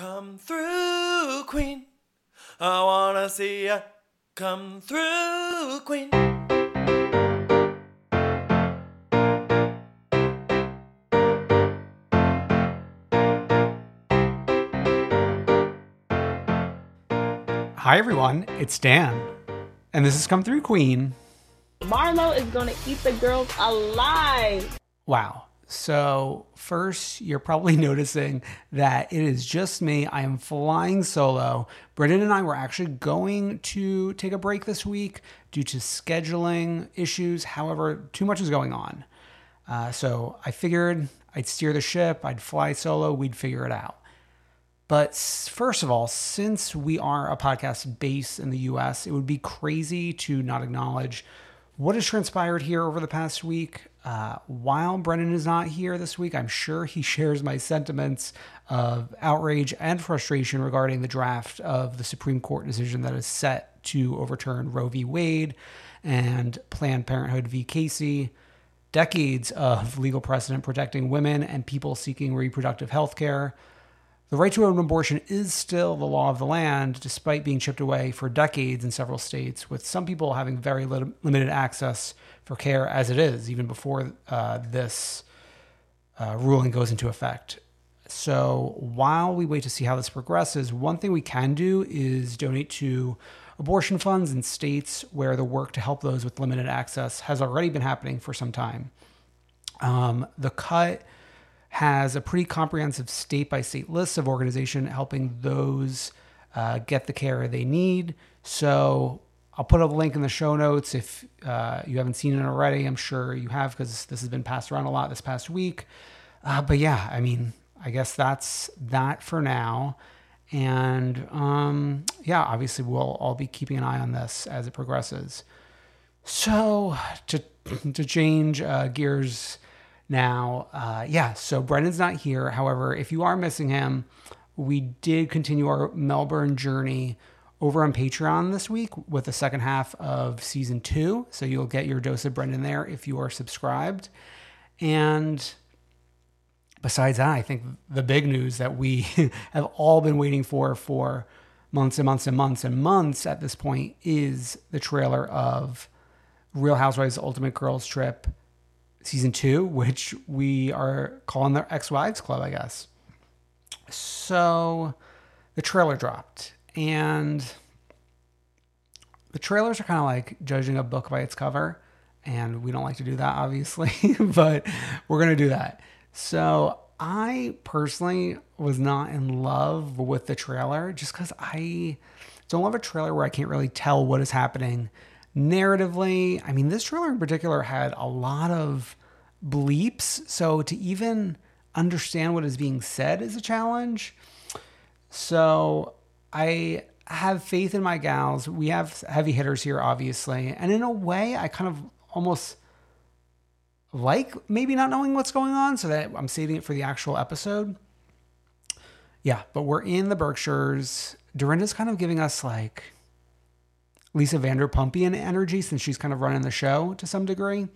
Come through, Queen. I wanna see ya. Come through, Queen. Hi, everyone. It's Dan. And this has come through Queen. Marlo is gonna eat the girls alive. Wow. So, first, you're probably noticing that it is just me. I am flying solo. Brendan and I were actually going to take a break this week due to scheduling issues. However, too much is going on. Uh, so, I figured I'd steer the ship, I'd fly solo, we'd figure it out. But first of all, since we are a podcast based in the US, it would be crazy to not acknowledge what has transpired here over the past week. Uh, while Brendan is not here this week, I'm sure he shares my sentiments of outrage and frustration regarding the draft of the Supreme Court decision that is set to overturn Roe v. Wade and Planned Parenthood v. Casey decades of legal precedent protecting women and people seeking reproductive health care. The right to an abortion is still the law of the land, despite being chipped away for decades in several states, with some people having very lit- limited access for care as it is, even before uh, this uh, ruling goes into effect. So while we wait to see how this progresses, one thing we can do is donate to abortion funds in states where the work to help those with limited access has already been happening for some time. Um, the cut has a pretty comprehensive state by state list of organization helping those uh, get the care they need. So I'll put a link in the show notes if uh, you haven't seen it already. I'm sure you have because this has been passed around a lot this past week. Uh, but yeah, I mean, I guess that's that for now. And um, yeah, obviously we'll all be keeping an eye on this as it progresses. So to to change uh, gears now, uh, yeah. So Brendan's not here. However, if you are missing him, we did continue our Melbourne journey over on Patreon this week with the second half of season two. So you'll get your dose of Brendan there if you are subscribed. And besides that, I think the big news that we have all been waiting for for months and months and months and months at this point is the trailer of Real Housewives Ultimate Girls Trip season two, which we are calling the Ex Wives Club, I guess. So the trailer dropped, and the trailers are kind of like judging a book by its cover, and we don't like to do that, obviously, but we're going to do that. So I personally was not in love with the trailer just because I don't love a trailer where I can't really tell what is happening narratively. I mean, this trailer in particular had a lot of bleeps. So to even understand what is being said is a challenge. So I have faith in my gals. We have heavy hitters here, obviously. And in a way, I kind of almost like maybe not knowing what's going on, so that I'm saving it for the actual episode. Yeah, but we're in the Berkshires. Dorinda's kind of giving us like Lisa Vanderpumpian energy since she's kind of running the show to some degree.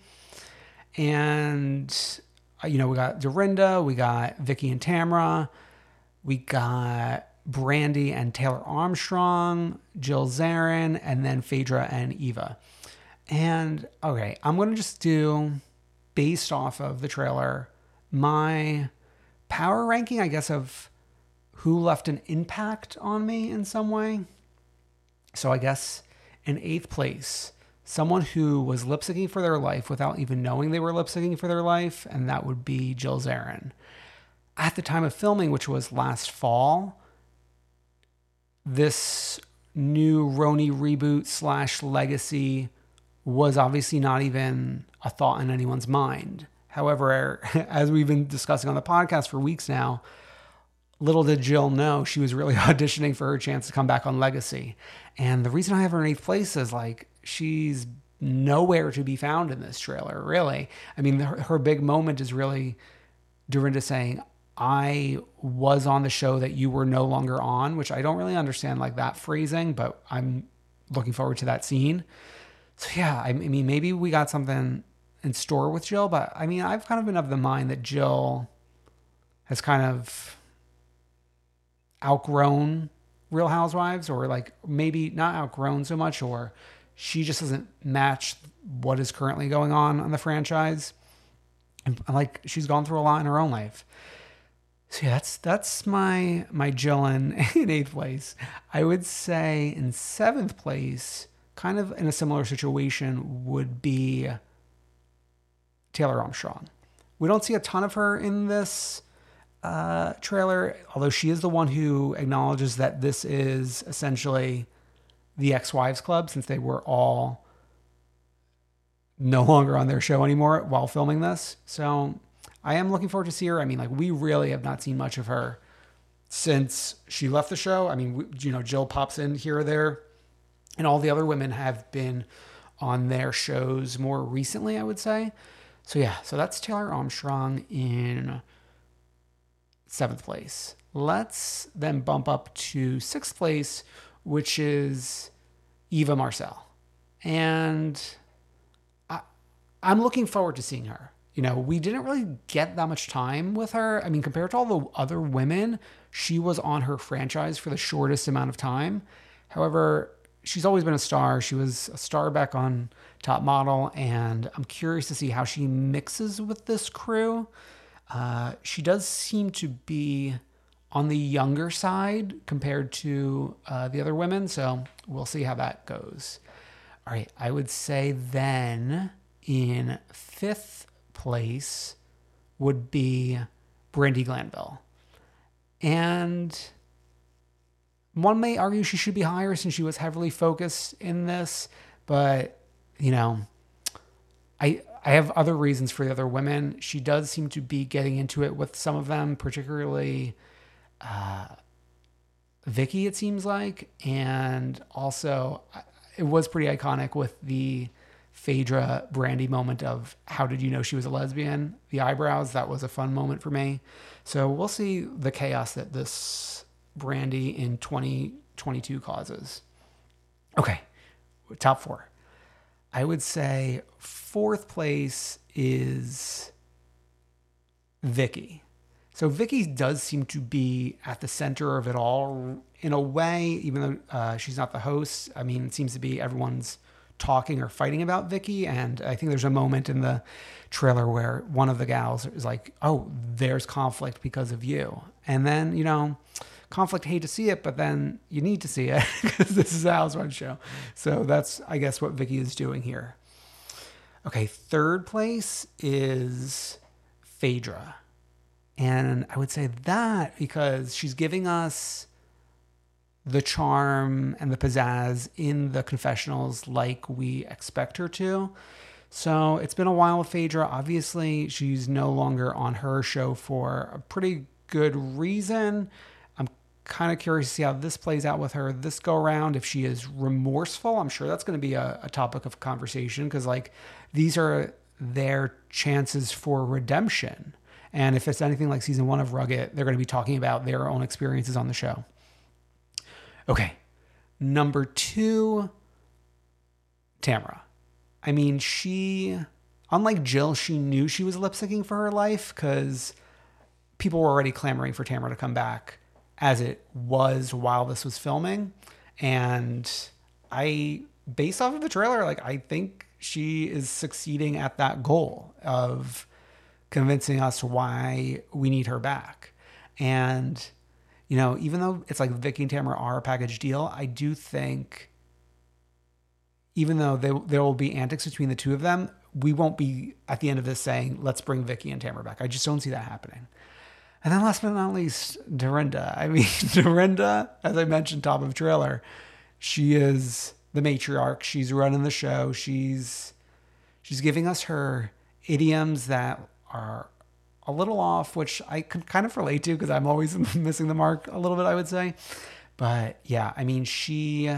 And uh, you know, we got Dorinda, we got Vicki and Tamra, we got Brandi and Taylor Armstrong, Jill Zarin, and then Phaedra and Eva. And okay, I'm gonna just do based off of the trailer my power ranking, I guess, of who left an impact on me in some way. So I guess in eighth place, someone who was lip syncing for their life without even knowing they were lip syncing for their life, and that would be Jill Zarin. At the time of filming, which was last fall, this new RHONY reboot slash legacy was obviously not even a thought in anyone's mind. However, as we've been discussing on the podcast for weeks now, little did Jill know she was really auditioning for her chance to come back on Legacy. And the reason I have her in eighth place is like she's nowhere to be found in this trailer, really. I mean, her, her big moment is really Dorinda saying, I was on the show that you were no longer on, which I don't really understand like that phrasing, but I'm looking forward to that scene. So yeah, I mean, maybe we got something in store with Jill, but I mean, I've kind of been of the mind that Jill has kind of outgrown Real Housewives, or like maybe not outgrown so much, or she just doesn't match what is currently going on on the franchise. And like she's gone through a lot in her own life. So yeah, that's that's my my Jill in, in eighth place. I would say in seventh place, kind of in a similar situation, would be Taylor Armstrong. We don't see a ton of her in this uh, trailer, although she is the one who acknowledges that this is essentially the ex wives club since they were all no longer on their show anymore while filming this. So I am looking forward to see her. I mean, like, we really have not seen much of her since she left the show. I mean, we, you know, Jill pops in here or there, and all the other women have been on their shows more recently, I would say. So, yeah, so that's Taylor Armstrong in seventh place. Let's then bump up to sixth place, which is Eva Marcille. And I, I'm looking forward to seeing her. You know, we didn't really get that much time with her. I mean, compared to all the other women, she was on her franchise for the shortest amount of time. However, she's always been a star. She was a star back on Top Model, and I'm curious to see how she mixes with this crew. Uh, she does seem to be on the younger side compared to uh, the other women, so we'll see how that goes. All right, I would say then in fifth place would be Brandi Glanville. And one may argue she should be higher since she was heavily focused in this, but you know, I I have other reasons for the other women. She does seem to be getting into it with some of them, particularly uh, Vicki. It seems like, and also it was pretty iconic with the Phaedra Brandi moment of how did you know she was a lesbian? The eyebrows that was a fun moment for me. So we'll see the chaos that this Brandi in 2022 causes. Okay, top four. I would say fourth place is Vicki. So Vicki does seem to be at the center of it all in a way, even though uh, she's not the host. I mean, it seems to be everyone's talking or fighting about Vicki. And I think there's a moment in the trailer where one of the gals is like, "Oh, there's conflict because of you," and then you know conflict hate to see it, but then you need to see it because this is a housewives show. So that's, I guess, what Vicki is doing here. Okay, third place is Phaedra. And I would say that because she's giving us the charm and the pizzazz in the confessionals like we expect her to. So it's been a while with Phaedra. Obviously, she's no longer on her show for a pretty good reason kind of curious to see how this plays out with her this go around. If she is remorseful, I'm sure that's going to be a, a topic of conversation because, like, these are their chances for redemption. And if it's anything like season one of Rugged, they're going to be talking about their own experiences on the show. Okay. Number two, Tamra. I mean, she, unlike Jill, she knew she was lip syncing for her life because people were already clamoring for Tamra to come back as it was while this was filming. And I, based off of the trailer, like, I think she is succeeding at that goal of convincing us why we need her back. And, you know, even though it's like Vicki and Tamra are a package deal, I do think even though they, there will be antics between the two of them, we won't be at the end of this saying, let's bring Vicki and Tamra back. I just don't see that happening. And then last but not least, Dorinda. I mean, Dorinda, as I mentioned, top of trailer, she is the matriarch. She's running the show. She's she's giving us her idioms that are a little off, which I could kind of relate to because I'm always missing the mark a little bit, I would say. But yeah, I mean, she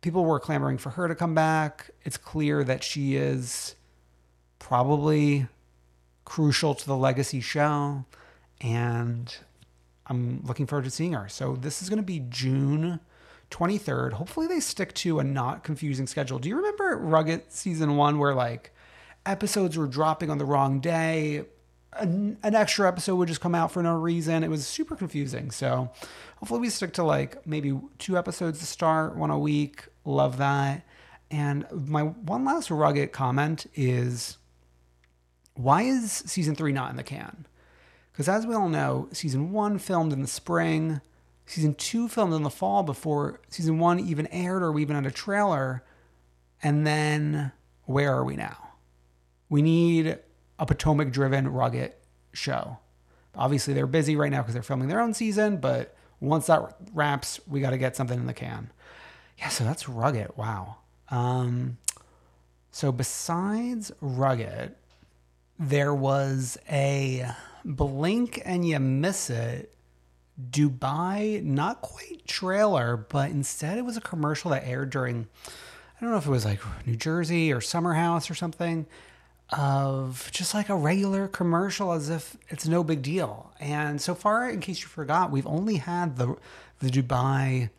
people were clamoring for her to come back. It's clear that she is probably crucial to the legacy show. And I'm looking forward to seeing her. So this is going to be June 23rd. Hopefully they stick to a not confusing schedule. Do you remember Rugged season one where like episodes were dropping on the wrong day? An, an extra episode would just come out for no reason. It was super confusing. So hopefully we stick to like maybe two episodes to start, one a week. Love that. And my one last rugged comment is why is season three not in the can? Because as we all know, season one filmed in the spring, season two filmed in the fall before season one even aired or we even had a trailer. And then where are we now? We need a Potomac driven rugged show. Obviously, they're busy right now because they're filming their own season, but once that wraps, we got to get something in the can. Yeah, so that's rugged. Wow. Um, so besides rugged, there was a blink and you miss it Dubai, not quite trailer, but instead it was a commercial that aired during, I don't know if it was like New Jersey or Summer House or something, of just like a regular commercial as if it's no big deal. And so far, in case you forgot, we've only had the the Dubai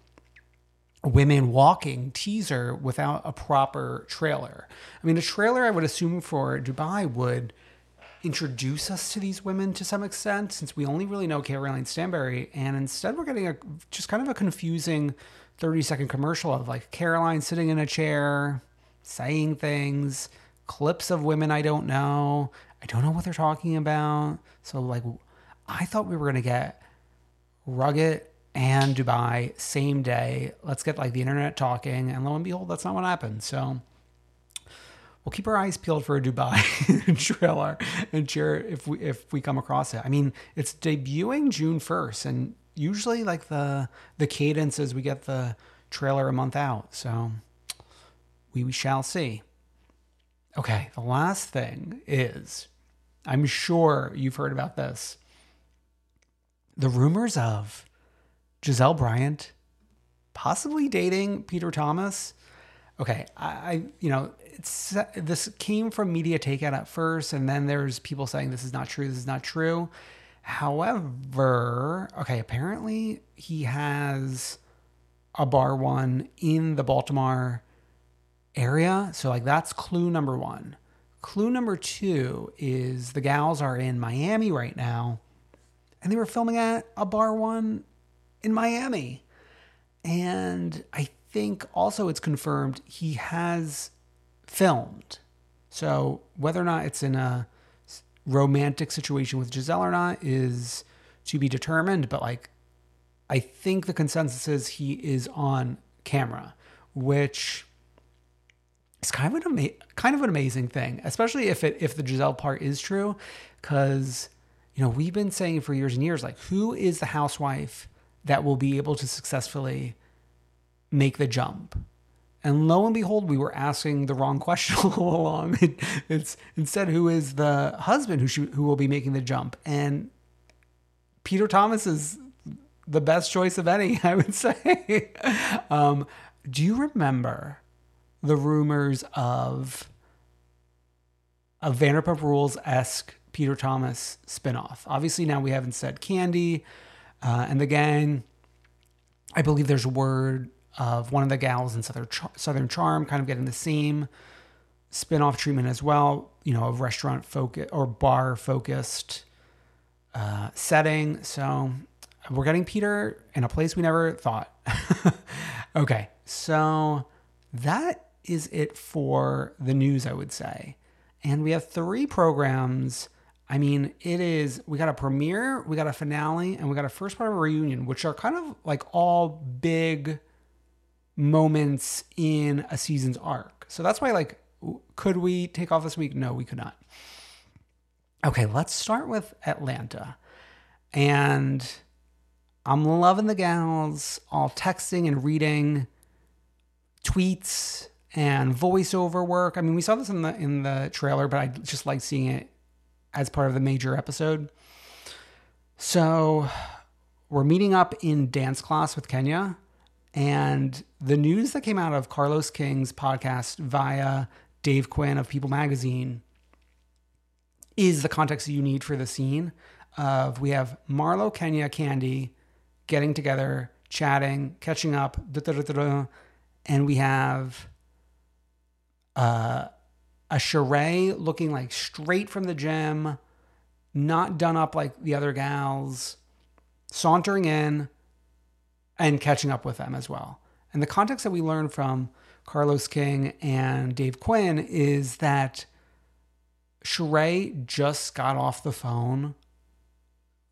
women walking teaser without a proper trailer. I mean, a trailer I would assume for Dubai would introduce us to these women to some extent, since we only really know Caroline Stanbury, and instead we're getting a just kind of a confusing 30 second commercial of like Caroline sitting in a chair, saying things, clips of women I don't know. I don't know what they're talking about. So like I thought we were gonna get rugged and Dubai same day. Let's get like the internet talking, and lo and behold, that's not what happened. So we'll keep our eyes peeled for a Dubai trailer and cheer if we if we come across it. I mean, it's debuting June first, and usually like the the cadence is we get the trailer a month out. So we, we shall see. Okay, the last thing is I'm sure you've heard about this. The rumors of Gizelle Bryant possibly dating Peter Thomas. Okay, I, I you know, this came from media takeout at first, and then there's people saying this is not true, this is not true. However, okay, apparently he has a bar one in the Baltimore area. So, like, that's clue number one. Clue number two is the gals are in Miami right now, and they were filming at a bar one in Miami. And I think also it's confirmed he has filmed. So whether or not it's in a romantic situation with Gizelle or not is to be determined. But like, I think the consensus is he is on camera, which is kind of an ama- kind of an amazing thing, especially if it if the Gizelle part is true, because you know we've been saying for years and years like who is the housewife that will be able to successfully make the jump. And lo and behold, we were asking the wrong question all along. it's instead who is the husband who who will be making the jump. And Peter Thomas is the best choice of any, I would say. um, do you remember the rumors of a Vanderpump Rules esque Peter Thomas spinoff. Obviously, now we haven't said Kandi uh, and the gang. I believe there's word of one of the gals in Southern, Char- Southern Charm kind of getting the same spin-off treatment as well, you know, a restaurant focus or bar focused uh, setting. So we're getting Peter in a place we never thought. okay, so that is it for the news, I would say. And we have three programs. I mean, it is, we got a premiere, we got a finale, and we got a first part of a reunion, which are kind of like all big moments in a season's arc. So that's why, like, could we take off this week? No, we could not. Okay, let's start with Atlanta. And I'm loving the gals all texting and reading tweets and voiceover work. I mean, we saw this in the in the trailer, but I just like seeing it as part of the major episode. So, we're meeting up in dance class with Kenya, and the news that came out of Carlos King's podcast via Dave Quinn of People Magazine is the context you need for the scene of we have Marlo, Kenya, Kandi getting together, chatting, catching up, and we have uh, a Sheree looking like straight from the gym, not done up like the other gals, sauntering in and catching up with them as well. And the context that we learned from Carlos King and Dave Quinn is that Sheree just got off the phone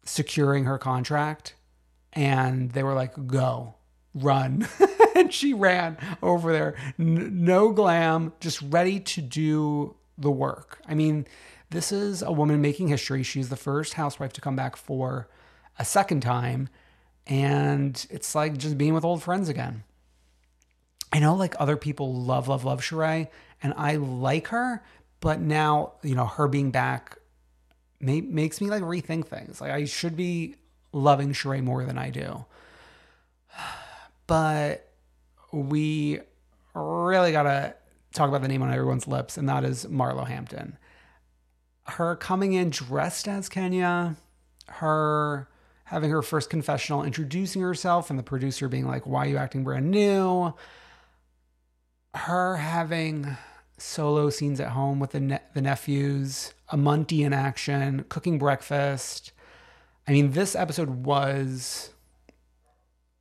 securing her contract and they were like, go, run. and she ran over there. N- no glam, just ready to do the work. I mean, this is a woman making history. She's the first housewife to come back for a second time. And it's like just being with old friends again. I know like other people love, love, love Sheree, and I like her, but now, you know, her being back may, makes me like rethink things. Like I should be loving Sheree more than I do. But we really got to talk about the name on everyone's lips, and that is Marlo Hampton. Her coming in dressed as Kenya, her having her first confessional, introducing herself, and the producer being like, Why are you acting brand new? Her having solo scenes at home with the, ne- the nephews, a Monty in action, cooking breakfast. I mean, this episode was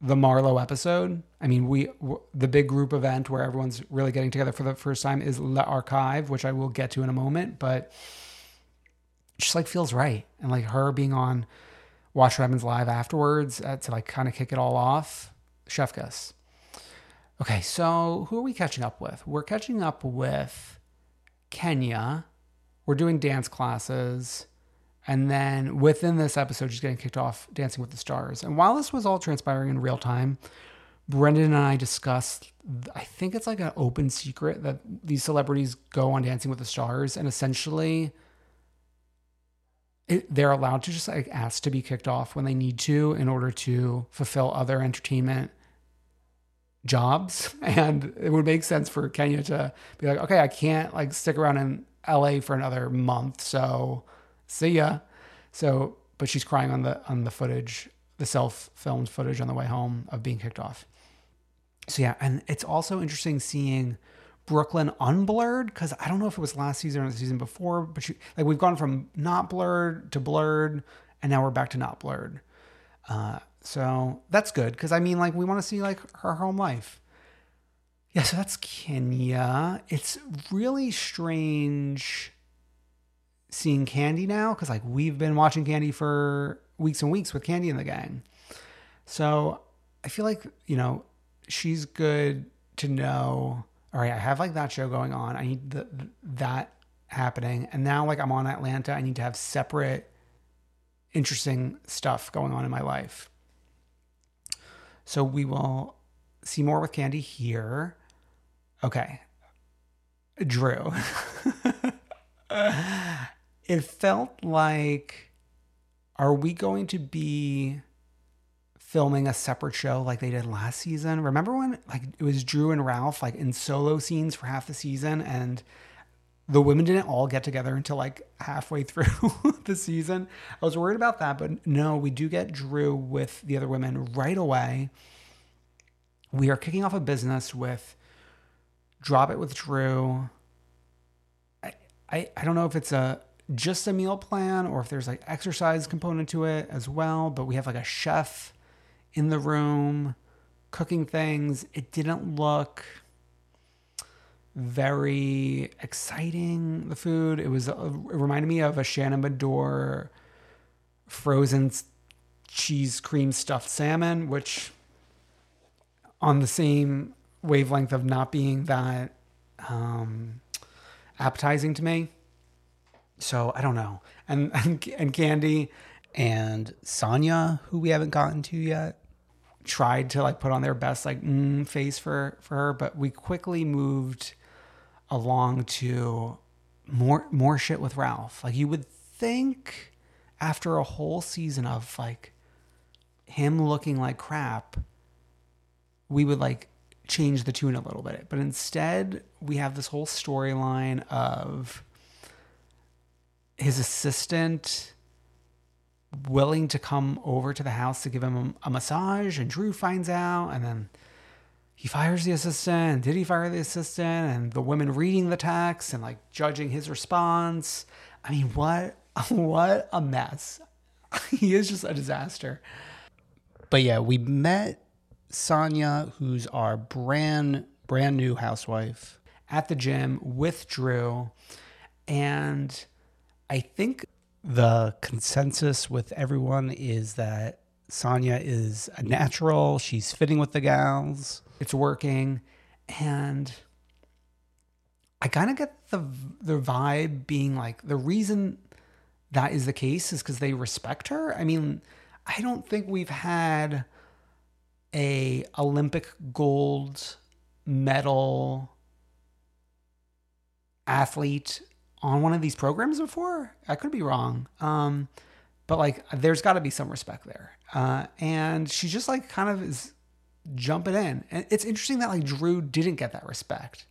the Marlo episode. I mean, we w- the big group event where everyone's really getting together for the first time is Le Archive, which I will get to in a moment, but just like feels right. And like her being on Watch What Happens Live afterwards uh, to like kind of kick it all off. Chef Kiss. Okay, so who are we catching up with? We're catching up with Kenya. We're doing dance classes. And then within this episode, she's getting kicked off Dancing with the Stars. And while this was all transpiring in real time, Brendan and I discussed, I think it's like an open secret that these celebrities go on Dancing with the Stars and essentially it, they're allowed to just like ask to be kicked off when they need to in order to fulfill other entertainment jobs. And it would make sense for Kenya to be like, okay, I can't like stick around in LA for another month. So see ya. So, but she's crying on the on the footage, the self-filmed footage on the way home of being kicked off. So yeah, and it's also interesting seeing Brooklyn unblurred because I don't know if it was last season or the season before, but she, like we've gone from not blurred to blurred, and now we're back to not blurred. Uh, so that's good because I mean, like we want to see like her home life. Yeah, so that's Kenya. It's really strange seeing Kandi now because like we've been watching Kandi for weeks and weeks with Kandi and the gang. So I feel like you know she's good to know. All right, I have like that show going on. I need the, that happening, and now like I'm on Atlanta. I need to have separate, interesting stuff going on in my life. So we will see more with Kandi here. Okay, Drew. it felt like are we going to be filming a separate show like they did last season remember when like it was drew and ralph like in solo scenes for half the season and the women didn't all get together until like halfway through the season. I was worried about that, but no, we do get Drew with the other women right away. We are kicking off a business with Drop It with Drew. I, I, I don't know if it's a just a meal plan or if there's like exercise component to it as well, but we have like a chef in the room cooking things. It didn't look very exciting. The food it was it reminded me of a Shannon Beador frozen cheese cream stuffed salmon, which on the same wavelength of not being that um, appetizing to me. So I don't know. And and, and Kandi and Sanya, who we haven't gotten to yet. Tried to like put on their best like mm, face for for her, but we quickly moved along to more more shit with Ralph. Like you would think after a whole season of like him looking like crap, we would like change the tune a little bit. But instead, we have this whole storyline of his assistant willing to come over to the house to give him a, massage and Drew finds out and then he fires the assistant. Did he fire the assistant? And the women reading the text and like judging his response. I mean, what what a mess. he is just a disaster. But yeah, we met Sanya, who's our brand brand new housewife. At the gym with Drew. And I think The consensus with everyone is that Sanya is a natural. She's fitting with the gals. it's working. And I kind of get the the vibe being like the reason that is the case is because they respect her. I mean, I don't think we've had a Olympic gold medal athlete on one of these programs before. I could be wrong. Um, but like, there's got to be some respect there. Uh, and she just like kind of is jumping in. And it's interesting that like Drew didn't get that respect.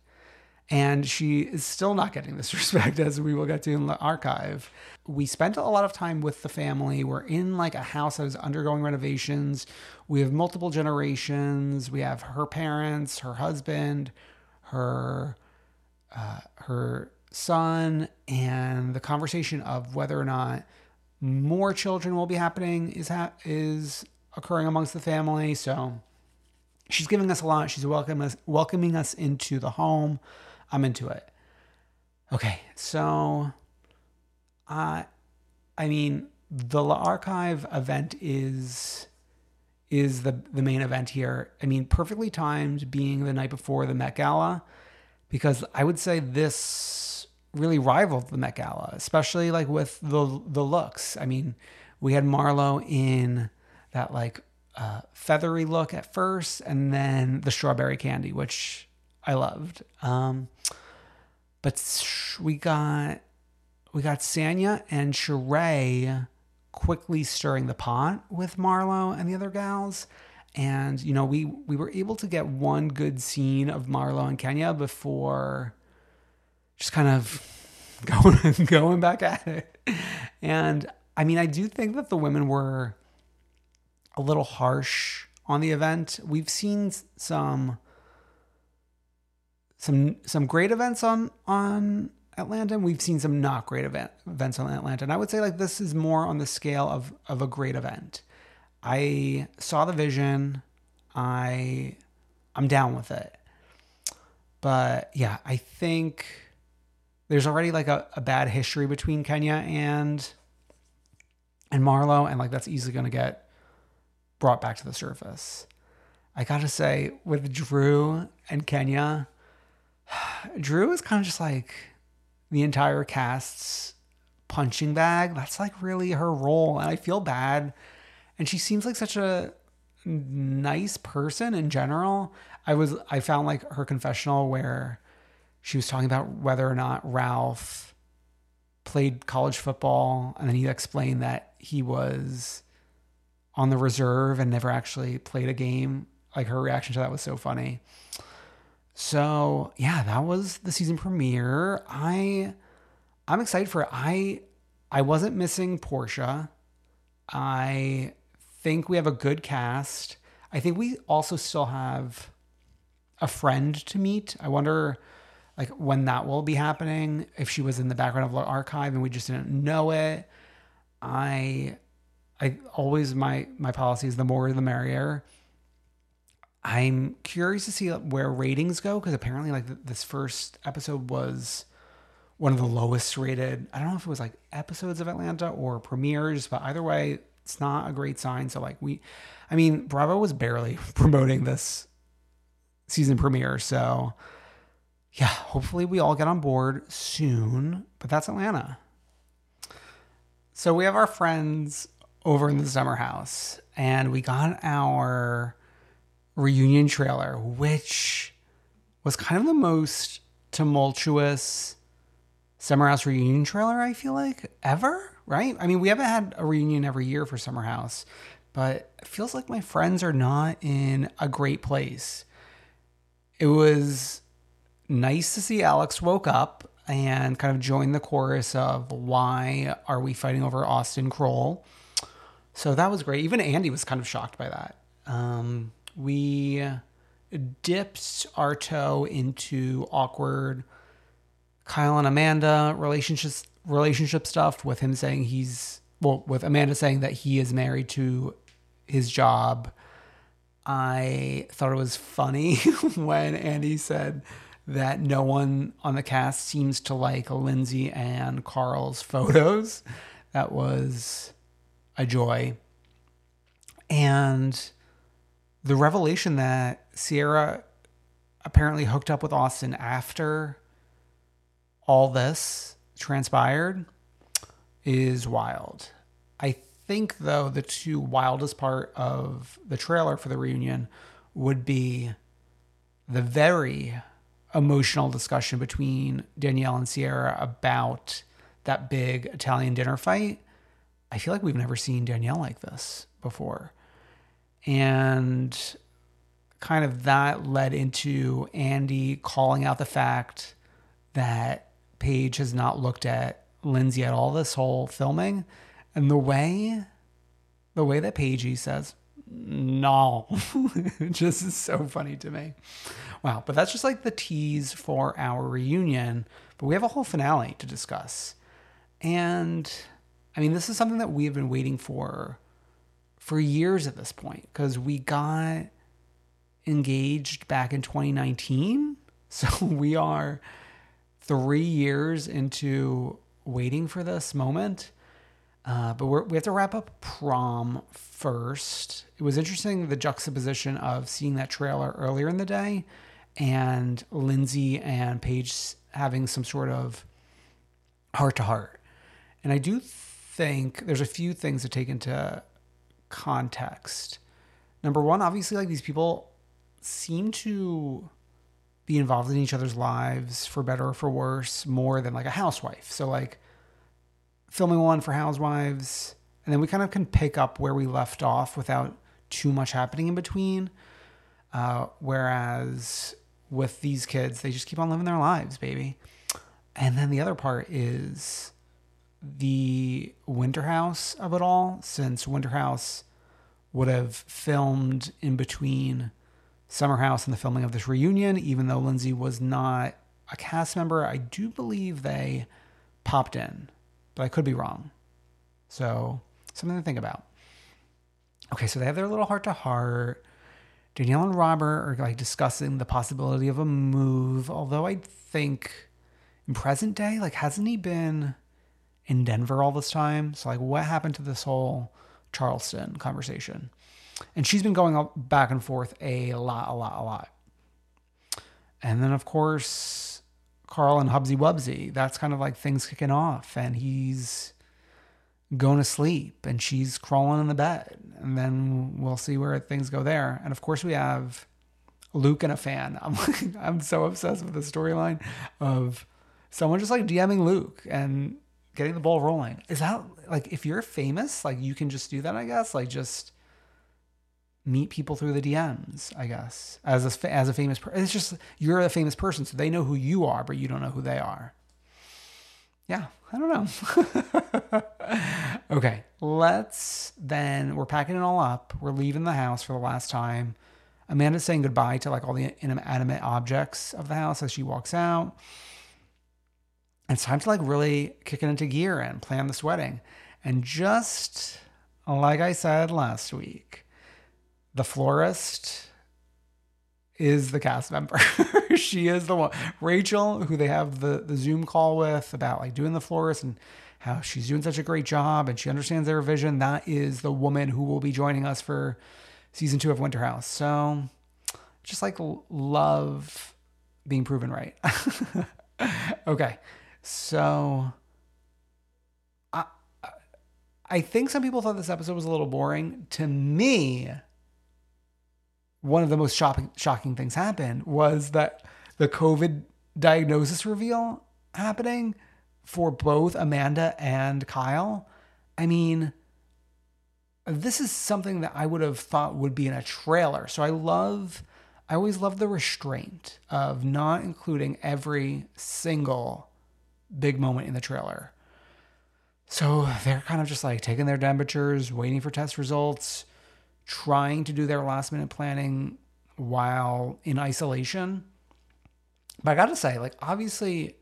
And she is still not getting this respect as we will get to in the archive. We spent a lot of time with the family. We're in like a house that is undergoing renovations. We have multiple generations. We have her parents, her husband, her uh, her son, and the conversation of whether or not more children will be happening is ha- is occurring amongst the family. So she's giving us a lot. She's welcoming us, welcoming us into the home. I'm into it. Okay, so, uh, I mean, the La Archive event is is the the main event here. I mean, perfectly timed, being the night before the Met Gala, because I would say this really rivaled the Met Gala, especially like with the the looks. I mean, we had Marlo in that like uh, feathery look at first, and then the strawberry candy, which I loved. Um, but we got we got Sanya and Sheree quickly stirring the pot with Marlo and the other gals. And you know, we we were able to get one good scene of Marlo and Kenya before just kind of going going back at it. And I mean, I do think that the women were a little harsh on the event. We've seen some some some great events on on Atlanta, and we've seen some not great event, events on Atlanta. And I would say like this is more on the scale of of a great event. I saw the vision. I I'm down with it. But yeah, I think there's already like a, a bad history between Kenya and and Marlo, and like that's easily gonna get brought back to the surface. I gotta say, with Drew and Kenya, Drew is kind of just like the entire cast's punching bag. That's like really her role. And I feel bad. And she seems like such a nice person in general. I was, I found like her confessional where she was talking about whether or not Ralph played college football. And then he explained that he was on the reserve and never actually played a game. Like her reaction to that was so funny. So yeah, that was the season premiere. I I'm excited for it. I I wasn't missing Porsha. I think we have a good cast. I think we also still have a friend to meet. I wonder like when that will be happening, if she was in the background of the archive and we just didn't know it. I I always my my policy is the more the merrier. I'm curious to see where ratings go because apparently like this first episode was one of the lowest rated. I don't know if it was like episodes of Atlanta or premieres, but either way, it's not a great sign. So like we, I mean, Bravo was barely promoting this season premiere, so yeah, hopefully we all get on board soon. But that's Atlanta. So we have our friends over in the summer house, and we got our reunion trailer, which was kind of the most tumultuous Summer House reunion trailer, I feel like, ever, right? I mean, we haven't had a reunion every year for Summer House, but it feels like my friends are not in a great place. It was nice to see Alex woke up and kind of join the chorus of why are we fighting over Austin Kroll. So that was great. Even Andy was kind of shocked by that. Um, we dipped our toe into awkward Kyle and Amanda relationship relationship stuff with him saying he's well with Amanda saying that he is married to his job. I thought it was funny when Andy said that no one on the cast seems to like Lindsay and Carl's photos. That was a joy. And the revelation that Ciara apparently hooked up with Austin after all this transpired is wild. I think, though, the two wildest part of the trailer for the reunion would be the very emotional discussion between Danielle and Ciara about that big Italian dinner fight. I feel like we've never seen Danielle like this before. And kind of that led into Andy calling out the fact that Paige has not looked at Lindsay at all this whole filming. And the way the way that Paige says, no, just is so funny to me. Wow, but that's just like the tease for our reunion. But we have a whole finale to discuss. And I mean, this is something that we have been waiting for for years at this point because we got engaged back in 2019. So we are three years into waiting for this moment. Uh, but we have to wrap up prom first. It was interesting the juxtaposition of seeing that trailer earlier in the day and Lindsay and Paige having some sort of heart to heart. And I do think there's a few things to take into context. Number one, obviously, like these people seem to be involved in each other's lives for better or for worse more than like a housewife. So like filming one for housewives and then we kind of can pick up where we left off without too much happening in between. Uh, whereas with these kids, they just keep on living their lives, baby. And then the other part is the Winter House of it all, since Winter House would have filmed in between Summer House and the filming of this reunion, even though Lindsay was not a cast member. I do believe they popped in, but I could be wrong. So, something to think about. Okay, so they have their little heart to heart. Danielle and Robert are like discussing the possibility of a move, although I think in present day, like, hasn't he been in Denver all this time? So, like, what happened to this whole Charleston conversation? And she's been going back and forth a lot, a lot, a lot. And then, of course, Carl and Hubsy Wubsy, that's kind of like things kicking off. And he's going to sleep and she's crawling in the bed. And then we'll see where things go there. And of course, we have Luke and a fan. I'm like, I'm so obsessed with the storyline of someone just like DMing Luke and getting the ball rolling. Is that like if you're famous, like you can just do that, I guess? Like just meet people through the DMs, I guess. As a as a famous person, it's just you're a famous person, so they know who you are, but you don't know who they are. Yeah, I don't know. okay, let's then we're packing it all up. We're leaving the house for the last time. Amanda's saying goodbye to like all the inanimate objects of the house as she walks out. And it's time to like really kick it into gear and plan this wedding. And just like I said last week, the florist is the cast member. she is the one. Rachel, who they have the, the Zoom call with about like doing the florist and how she's doing such a great job and she understands their vision. That is the woman who will be joining us for season two of Winter House. So just like love being proven right. okay. So I I think some people thought this episode was a little boring. To me, one of the most shocking shocking things happened was that the COVID diagnosis reveal happening for both Amanda and Kyle. I mean, this is something that I would have thought would be in a trailer. So I love, I always love the restraint of not including every single big moment in the trailer. So they're kind of just like taking their temperatures, waiting for test results, trying to do their last minute planning while in isolation. But I got to say, like, obviously,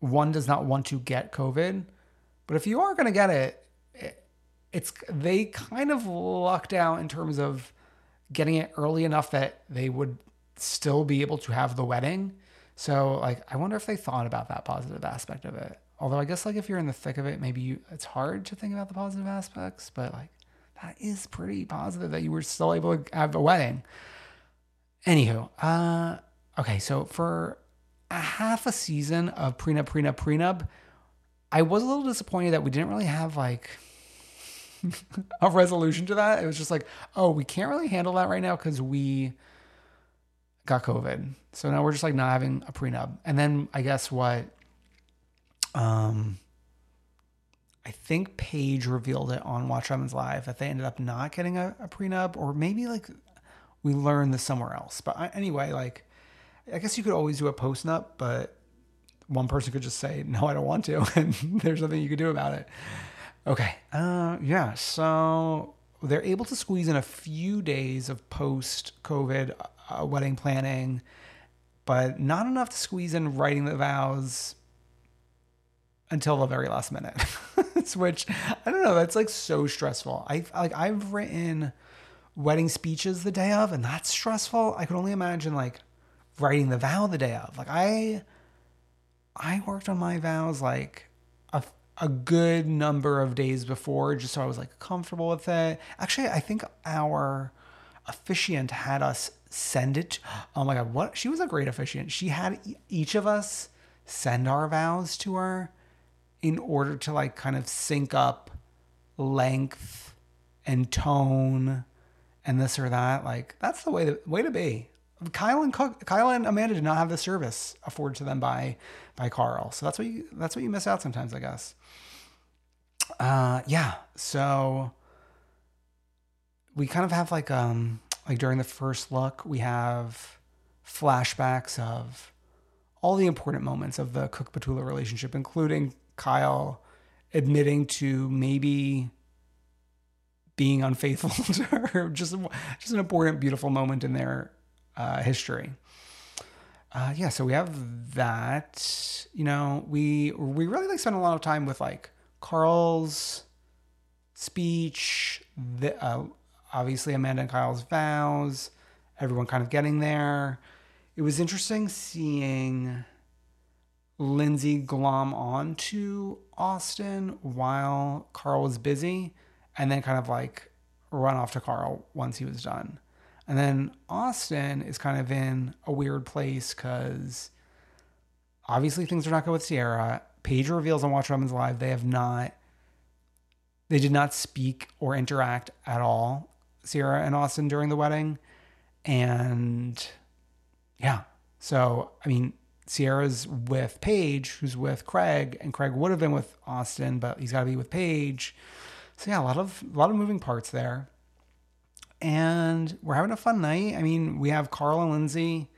one does not want to get COVID. But if you are going to get it, it's they kind of lucked out in terms of getting it early enough that they would still be able to have the wedding. So like I wonder if they thought about that positive aspect of it. Although I guess like if you're in the thick of it, maybe you, it's hard to think about the positive aspects, but like that is pretty positive that you were still able to have a wedding. Anywho, uh okay, so for a half a season of prenup, prenup, prenup, I was a little disappointed that we didn't really have like a resolution to that. It was just like, oh, we can't really handle that right now because we got COVID. So now we're just like not having a prenup. And then I guess what um I think Paige revealed it on Watch Women's Live that they ended up not getting a, a prenup, or maybe like we learned this somewhere else. But I, anyway, like I guess you could always do a post nup, but one person could just say, no, I don't want to. And there's nothing you could do about it. Okay. Uh, yeah. So they're able to squeeze in a few days of post COVID uh, wedding planning, but not enough to squeeze in writing the vows until the very last minute. Which I don't know. That's like so stressful. I like I've written wedding speeches the day of, and that's stressful. I could only imagine like writing the vow the day of. Like I, I worked on my vows like a a good number of days before, just so I was like comfortable with it. Actually, I think our officiant had us send it. Oh my God, what? She was a great officiant. She had each of us send our vows to her in order to like kind of sync up length and tone and this or that. Like that's the way to, way to be. Kyle and Kyle and Amanda did not have the service afforded to them by by Carl, so that's what you that's what you miss out sometimes, I guess. Uh, yeah. So we kind of have like um like during the first look, we have flashbacks of all the important moments of the Cooke Batula relationship, including Kyle admitting to maybe being unfaithful to her. Just just an important, beautiful moment in their uh, history. Uh, yeah, so we have that. You know, we we really like spend a lot of time with like Carl's speech, the, uh, obviously Amanda and Kyle's vows, everyone kind of getting there. It was interesting seeing Lindsay glom on to Austin while Carl was busy and then kind of like run off to Carl once he was done. And then Austin is kind of in a weird place because obviously things are not good with Ciara. Paige reveals on Watch Women's Live they have not, they did not speak or interact at all, Ciara and Austin during the wedding. And yeah, so I mean, Ciara's with Paige, who's with Craig, and Craig would have been with Austin, but he's got to be with Paige. So yeah, a lot of a lot of moving parts there. and we're having a fun night. I mean, we have Carl and Lindsay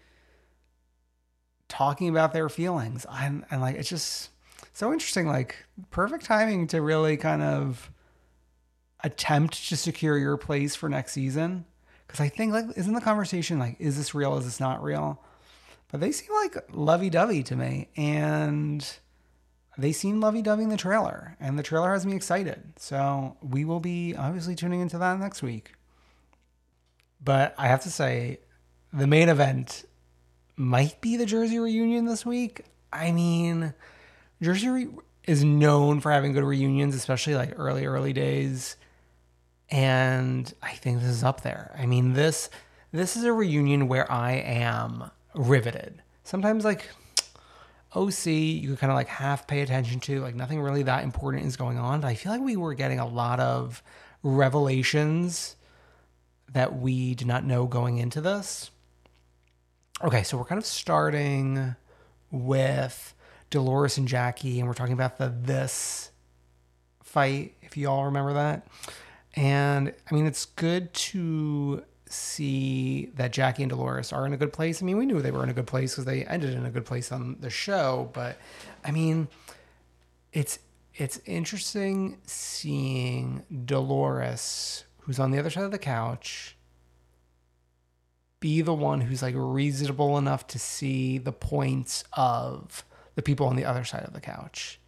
talking about their feelings. And, and like, it's just so interesting. Like, perfect timing to really kind of attempt to secure your place for next season. Because I think, like, isn't the conversation like, is this real? Is this not real? They seem like lovey dovey to me. And they seem lovey dovey in the trailer. And the trailer has me excited. So we will be obviously tuning into that next week. But I have to say, the main event might be the Jersey reunion this week. I mean, Jersey re- is known for having good reunions, especially like early, early days. And I think this is up there. I mean, this this is a reunion where I am riveted. Sometimes like OC, you could kind of like half pay attention to, like nothing really that important is going on. But I feel like we were getting a lot of revelations that we did not know going into this. Okay, so we're kind of starting with Dolores and Jackie, and we're talking about the this fight, if you all remember that. And I mean, it's good to see that Jackie and Dolores are in a good place. I mean, we knew they were in a good place because they ended in a good place on the show, but I mean, it's it's interesting seeing Dolores, who's on the other side of the couch, be the one who's like reasonable enough to see the points of the people on the other side of the couch.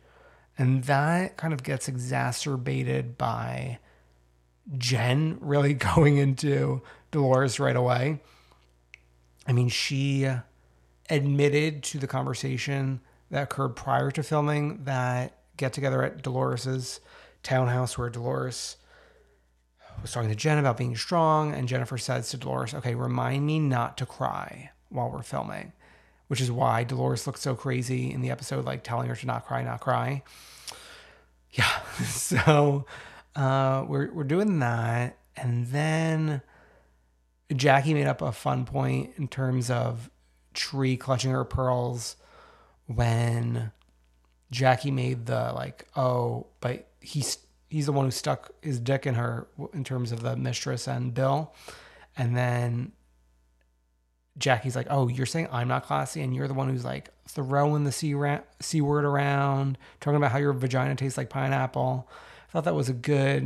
And that kind of gets exacerbated by Jen really going into Dolores right away. I mean, she admitted to the conversation that occurred prior to filming that get together at Dolores's townhouse where Dolores was talking to Jen about being strong, and Jennifer says to Dolores, Okay, remind me not to cry while we're filming, which is why Dolores looked so crazy in the episode, like telling her to not cry, not cry. Yeah, so uh, we're, we're doing that. And then Jackie made up a fun point in terms of Tre clutching her pearls when Jackie made the like, oh, but he's he's the one who stuck his dick in her in terms of the mistress and Bill, and then Jackie's like, oh, you're saying I'm not classy, and you're the one who's like throwing the c ra- c word around, talking about how your vagina tastes like pineapple. I thought that was a good,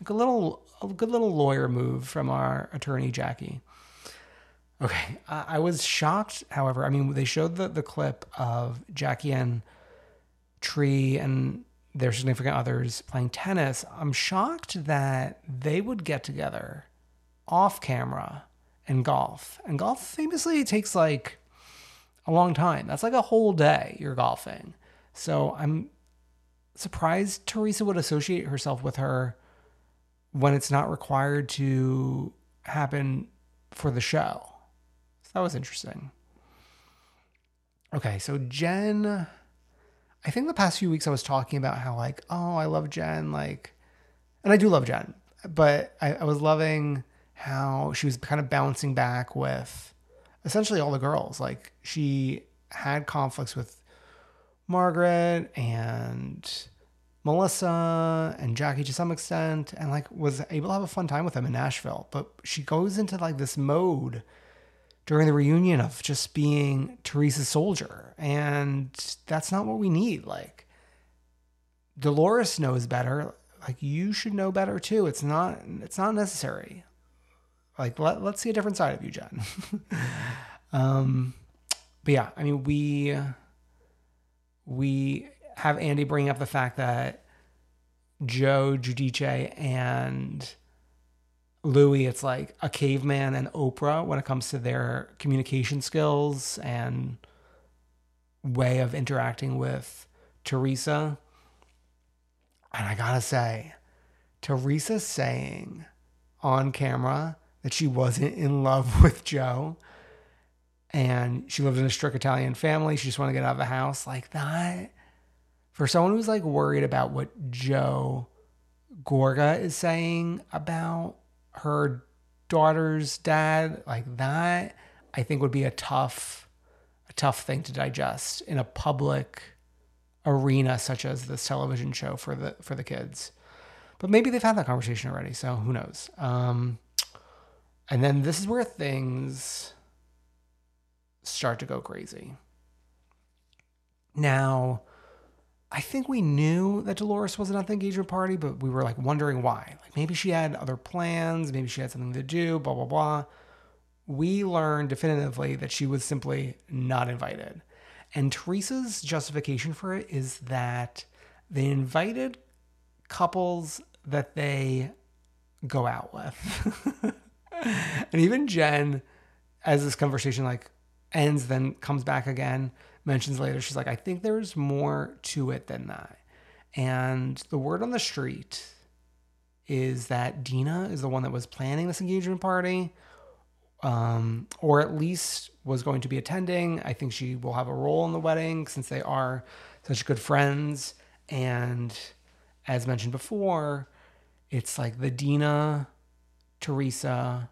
like a little, a good little lawyer move from our attorney Jackie. Okay, I, was shocked. However, I mean, they showed the the clip of Jackie and Tre and their significant others playing tennis. I'm shocked that they would get together off camera and golf. And golf famously takes like a long time. That's like a whole day you're golfing. So I'm surprised Teresa would associate herself with her when it's not required to happen for the show. So that was interesting. Okay, so Jen, I think the past few weeks I was talking about how, like, oh, I love Jen, like, and I do love Jen, but I, I was loving how she was kind of bouncing back with essentially all the girls. Like, she had conflicts with Margaret and Melissa and Jackie to some extent, and like was able to have a fun time with them in Nashville. But she goes into like this mode during the reunion of just being Teresa's soldier, and that's not what we need. Like Dolores knows better. Like you should know better too. It's not. It's not necessary. Like let let's see a different side of you, Jen. um, but yeah, I mean we we have Andy bring up the fact that Joe Giudice and Luis, it's like a caveman and Oprah when it comes to their communication skills and way of interacting with Teresa. And I gotta say, Teresa saying on camera that she wasn't in love with Joe and she lived in a strict Italian family. She just wanted to get out of the house like that for someone who's like worried about what Joe Gorga is saying about her daughter's dad, like that, I think would be a tough, a tough thing to digest in a public arena such as this television show for the for the kids. But maybe they've had that conversation already, so who knows? Um, And then this is where things start to go crazy. Now, I think we knew that Dolores wasn't at the engagement party, but we were like wondering why. Like maybe she had other plans, maybe she had something to do, blah, blah, blah. We learned definitively that she was simply not invited. And Teresa's justification for it is that they invited couples that they go out with. and even Jen, as this conversation like ends, then comes back again, mentions later, she's like, I think there's more to it than that. And the word on the street is that Dina is the one that was planning this engagement party, um, or at least was going to be attending. I think she will have a role in the wedding since they are such good friends. And as mentioned before, it's like the Dina, Teresa,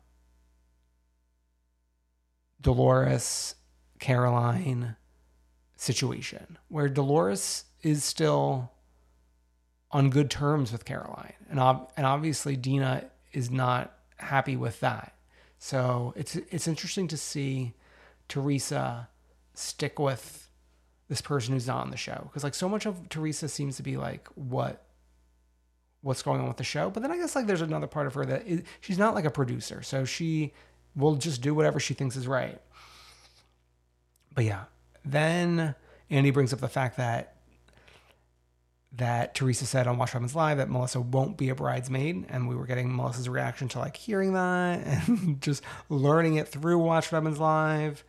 Dolores, Caroline situation where Dolores is still on good terms with Caroline. And, ob- and obviously Dina is not happy with that. So it's it's interesting to see Teresa stick with this person who's not on the show because like so much of Teresa seems to be like what what's going on with the show. But then I guess like there's another part of her that is, she's not like a producer, so she will just do whatever she thinks is right. But yeah, then Andy brings up the fact that that Teresa said on Watch Happens Live that Melissa won't be a bridesmaid, and we were getting Melissa's reaction to like hearing that and just learning it through Watch Happens Live,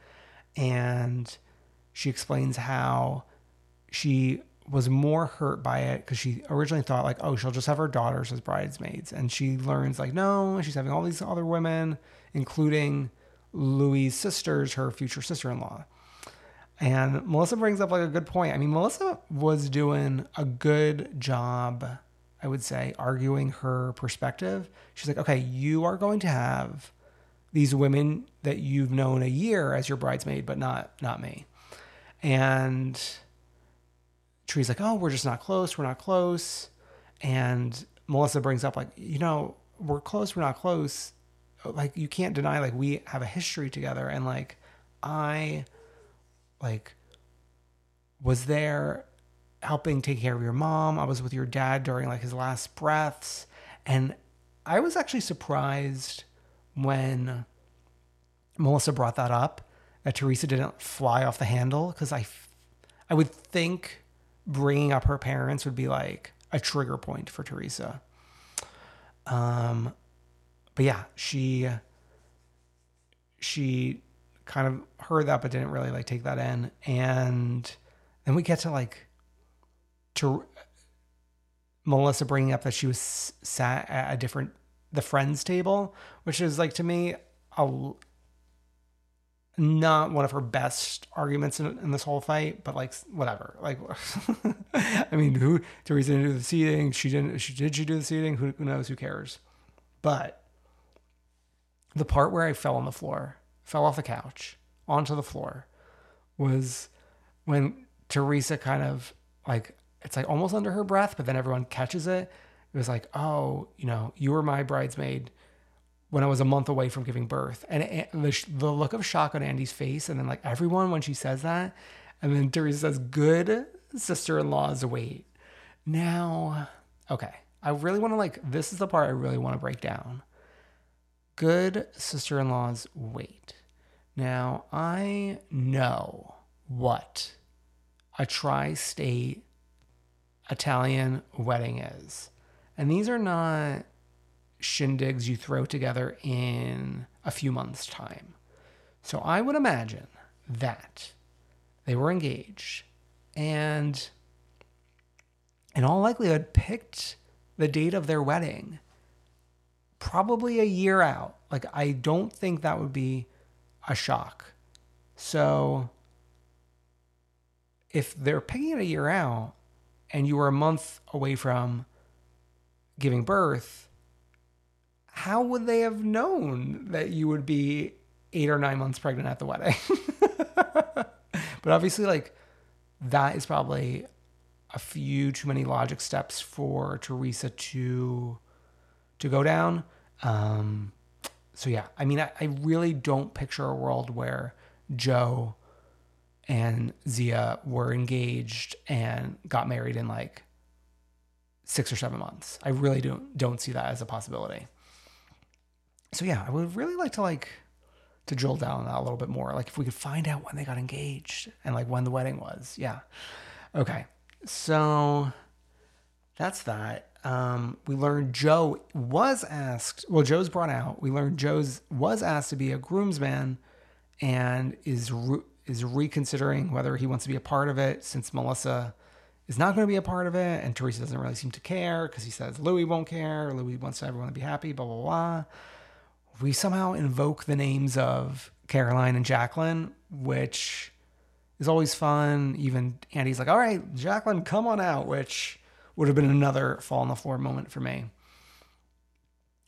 and she explains how she was more hurt by it because she originally thought like, oh, she'll just have her daughters as bridesmaids, and she learns like, no, she's having all these other women, including Luis' sisters, her future sister-in-law. And Melissa brings up like a good point. I mean, Melissa was doing a good job, I would say, arguing her perspective. She's like, okay, you are going to have these women that you've known a year as your bridesmaid, but not not me. And Tre's like, oh, we're just not close. We're not close. And Melissa brings up like, you know, we're close. We're not close. Like you can't deny like we have a history together, and like I like was there helping take care of your mom. I was with your dad during like his last breaths. And I was actually surprised when Melissa brought that up that Teresa didn't fly off the handle because I, I would think bringing up her parents would be like a trigger point for Teresa. Um, but yeah, she she kind of heard that but didn't really like take that in. And then we get to like to melissa bringing up that she was sat at a different the friends table which is like to me a not one of her best arguments in, in this whole fight but like whatever. Like i mean who teresa didn't do the seating. She didn't she did she do the seating? Who, who knows? Who cares? But the part where i fell on the floor fell off the couch onto the floor was when Teresa kind of like it's like almost under her breath, but then everyone catches it. It was like, oh, you know, you were my bridesmaid when I was a month away from giving birth, and it, the the look of shock on Andy's face, and then like everyone when she says that, and then Teresa says, "Good sister-in-law's wait." Now, okay, I really want to like this is the part I really want to break down. Good sister-in-law's wait. Now, I know what a tri state Italian wedding is. And these are not shindigs you throw together in a few months' time. So I would imagine that they were engaged and, in all likelihood, picked the date of their wedding probably a year out. Like, I don't think that would be a shock. So if they're picking it a year out and you were a month away from giving birth, how would they have known that you would be eight or nine months pregnant at the wedding? but obviously, like, that is probably a few too many logic steps for Teresa to to go down. Um, so yeah, I mean, I, I really don't picture a world where Joe and Zia were engaged and got married in like six or seven months. I really don't don't see that as a possibility. So yeah, I would really like to like to drill down that a little bit more. Like if we could find out when they got engaged and like when the wedding was. Yeah. Okay. So that's that. Um, we learned Joe was asked. Well, Joe's brought out. We learned Joe's was asked to be a groomsman, and is re- is reconsidering whether he wants to be a part of it since Melissa is not going to be a part of it, and Teresa doesn't really seem to care because he says Luis won't care. Luis wants everyone to be happy. Blah blah blah. We somehow invoke the names of Caroline and Jacqueline, which is always fun. Even Andy's like, "All right, Jacqueline, come on out," which would have been another fall on the floor moment for me.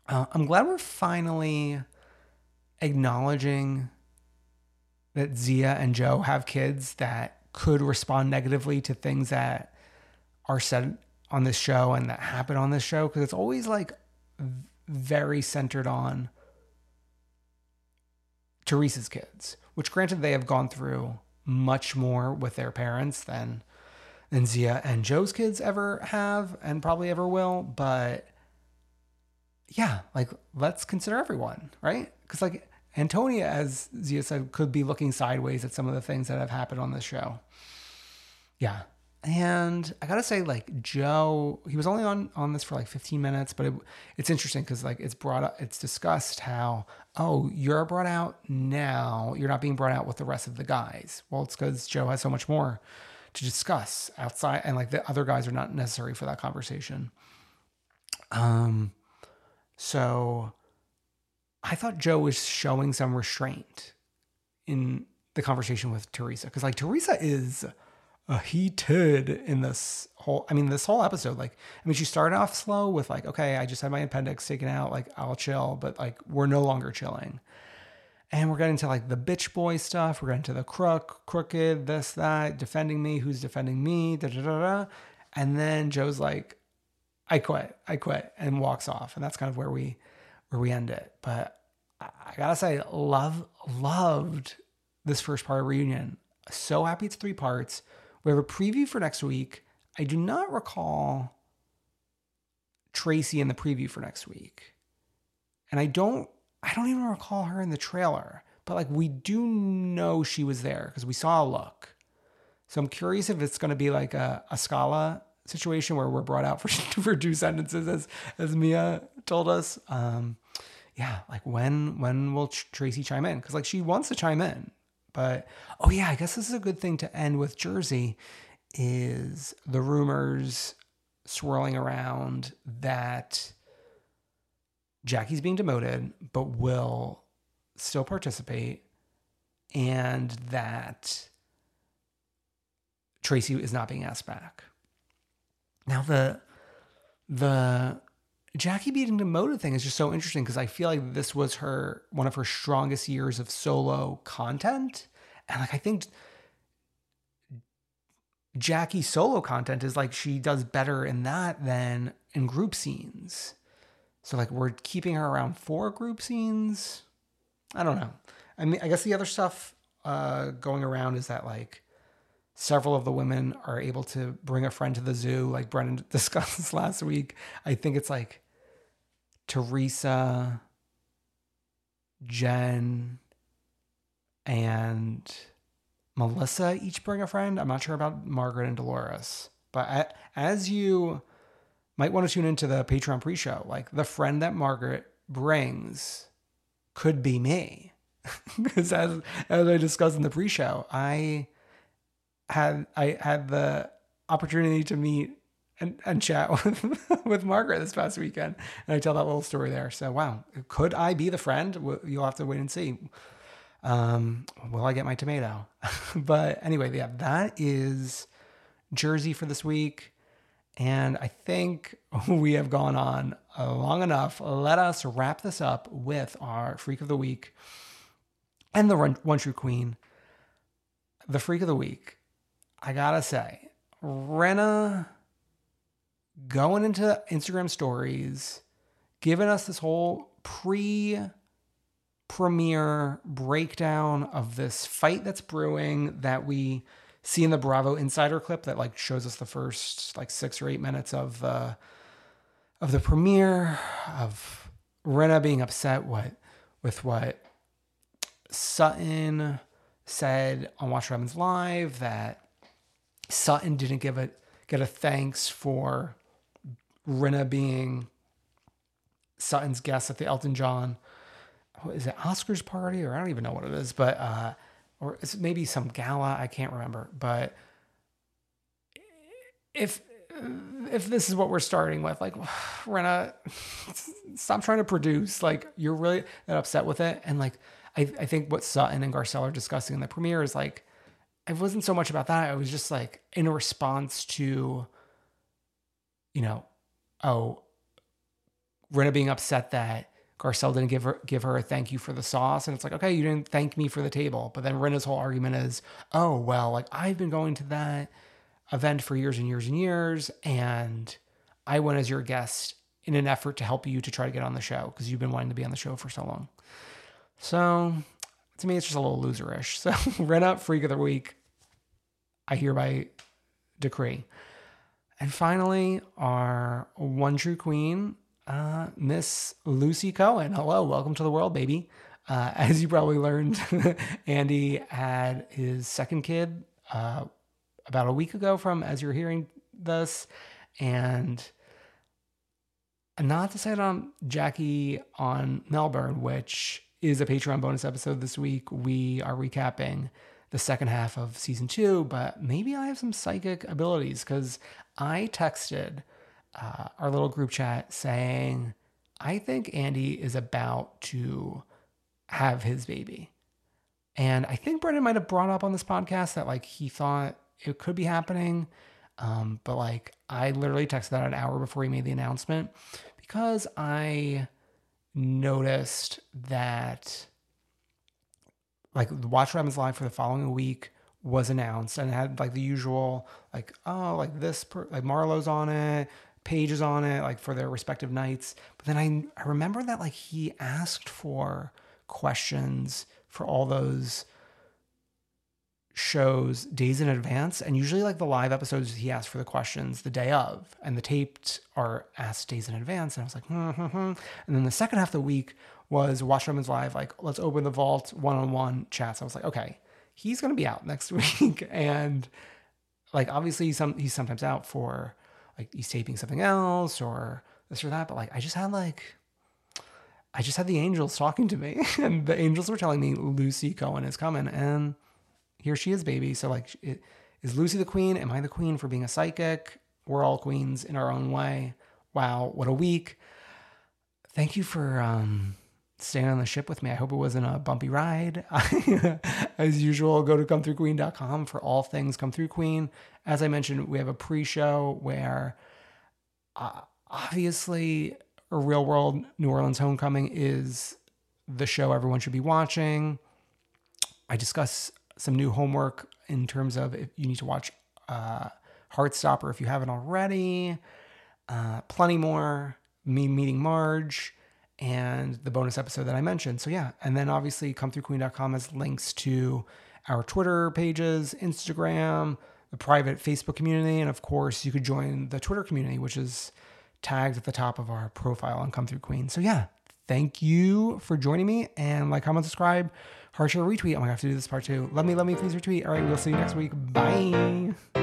Uh, I'm glad we're finally acknowledging that Zia and Joe have kids that could respond negatively to things that are said on this show and that happen on this show because it's always like very centered on Teresa's kids, which granted they have gone through much more with their parents than than Zia and Joe's kids ever have and probably ever will, but yeah, like let's consider everyone, right? Cuz like Antonia as Zia said could be looking sideways at some of the things that have happened on this show. Yeah. And I got to say like Joe, he was only on on this for like 15 minutes, but it, it's interesting cuz like it's brought up it's discussed how oh, you're brought out now, you're not being brought out with the rest of the guys. Well, it's cuz Joe has so much more to discuss outside and like the other guys are not necessary for that conversation. Um so i thought joe was showing some restraint in the conversation with teresa because like teresa is a heated in this whole i mean this whole episode like i mean she started off slow with like okay i just had my appendix taken out like i'll chill but like we're no longer chilling and we're getting to like the bitch boy stuff. We're getting to the crook, crooked, this, that, defending me, who's defending me, da da da da. And then Joe's like, I quit, I quit, and walks off. And that's kind of where we where we end it. But I gotta say, love, loved this first part of reunion. So happy it's three parts. We have a preview for next week. I do not recall Traci in the preview for next week. And I don't I don't even recall her in the trailer, but like we do know she was there because we saw a look. So I'm curious if it's going to be like a, a Scala situation where we're brought out for, for two sentences, as as Mia told us. Um, yeah, like when when will Traci chime in? Because like she wants to chime in, but oh yeah, I guess this is a good thing to end with Jersey. Is the rumors swirling around that Jackie's being demoted, but will still participate, and that Traci is not being asked back. Now the the Jackie being demoted thing is just so interesting because I feel like this was her one of her strongest years of solo content, and like I think Jackie's solo content is like she does better in that than in group scenes. So like we're keeping her around four group scenes. I don't know. I mean, I guess the other stuff uh, going around is that like several of the women are able to bring a friend to the zoo, like Brendan discussed last week. I think it's like Teresa, Jen, and Melissa each bring a friend. I'm not sure about Margaret and Dolores, but as you might want to tune into the Patreon pre show. Like the friend that Margaret brings could be me. Because as, as I discussed in the pre show, I had I had the opportunity to meet and, and chat with, with Margaret this past weekend. And I tell that little story there. So, wow, could I be the friend? You'll have to wait and see. Um, will I get my tomato? but anyway, yeah, that is Jersey for this week. And I think we have gone on long enough. Let us wrap this up with our Freak of the Week and the One True Queen. The Freak of the Week, I gotta say, Rinna going into Instagram stories, giving us this whole pre premiere breakdown of this fight that's brewing that we see in the Bravo Insider clip that like shows us the first like six or eight minutes of the of the premiere of Rinna being upset what with what Sutton said on Watch Happens Live that Sutton didn't give it get a thanks for Rinna being Sutton's guest at the Elton John what is it Oscars party? Or I don't even know what it is, but uh, or maybe some gala I can't remember. But if if this is what we're starting with, like Rinna, stop trying to produce. Like you're really that upset with it, and like I I think what Sutton and Garcelle are discussing in the premiere is like it wasn't so much about that. It was just like in response to, you know, oh, Rinna being upset that Garcelle didn't give her give her a thank you for the sauce, and it's like, okay, you didn't thank me for the table. But then Rinna's whole argument is, oh well, like I've been going to that event for years and years and years, and I went as your guest in an effort to help you to try to get on the show because you've been wanting to be on the show for so long. So to me, it's just a little loserish. So Rinna, freak of the week, I hereby decree. And finally, our one true queen, uh, Miss Lucy Cohen. Hello, welcome to the world, baby. Uh, as you probably learned, Andy had his second kid uh, about a week ago from as you're hearing this. And not to say it on Jackie on Melbourne, which is a Patreon bonus episode this week. We are recapping the second half of season two, but maybe I have some psychic abilities because I texted uh, our little group chat saying, I think Andy is about to have his baby. And I think Brendan might have brought up on this podcast that like he thought it could be happening. Um, but like I literally texted that an hour before he made the announcement because I noticed that like the Watch What Live for the following week was announced and had like the usual like oh like this per- like Marlo's on it Paige's on it, like for their respective nights. But then I, I remember that like he asked for questions for all those shows days in advance. And usually like the live episodes, he asked for the questions the day of and the taped are asked days in advance. And I was like, hmm, hmm, hmm. and then the second half of the week was Watch Women's Live, like let's open the vault one-on-one chats. I was like, okay, he's going to be out next week. and like, obviously some, he's sometimes out for like he's taping something else or this or that. But like I just had like I just had the angels talking to me, and the angels were telling me Lucy Cohen is coming, and here she is, baby. So like, it, is Lucy the queen? Am I the queen for being a psychic? We're all queens in our own way. Wow, what a week! Thank you for um, staying on the ship with me. I hope it wasn't a bumpy ride. As usual, go to comethroughqueen.com for all things Come Through Queen. As I mentioned, we have a pre show where uh, obviously a real world New Orleans homecoming is the show everyone should be watching. I discuss some new homework in terms of if you need to watch uh, Heartstopper if you haven't already. Uh, plenty more. Me meeting Marge and the bonus episode that I mentioned. So yeah, and then obviously comethroughqueen.com has links to our Twitter pages, Instagram, the private Facebook community, and of course you could join the Twitter community, which is tagged at the top of our profile on Come Through Queen. So yeah, thank you for joining me and like, comment, subscribe, heart share, retweet. Oh my god, I have to do this part too. Let me, let me please retweet. All right, we'll see you next week. Bye.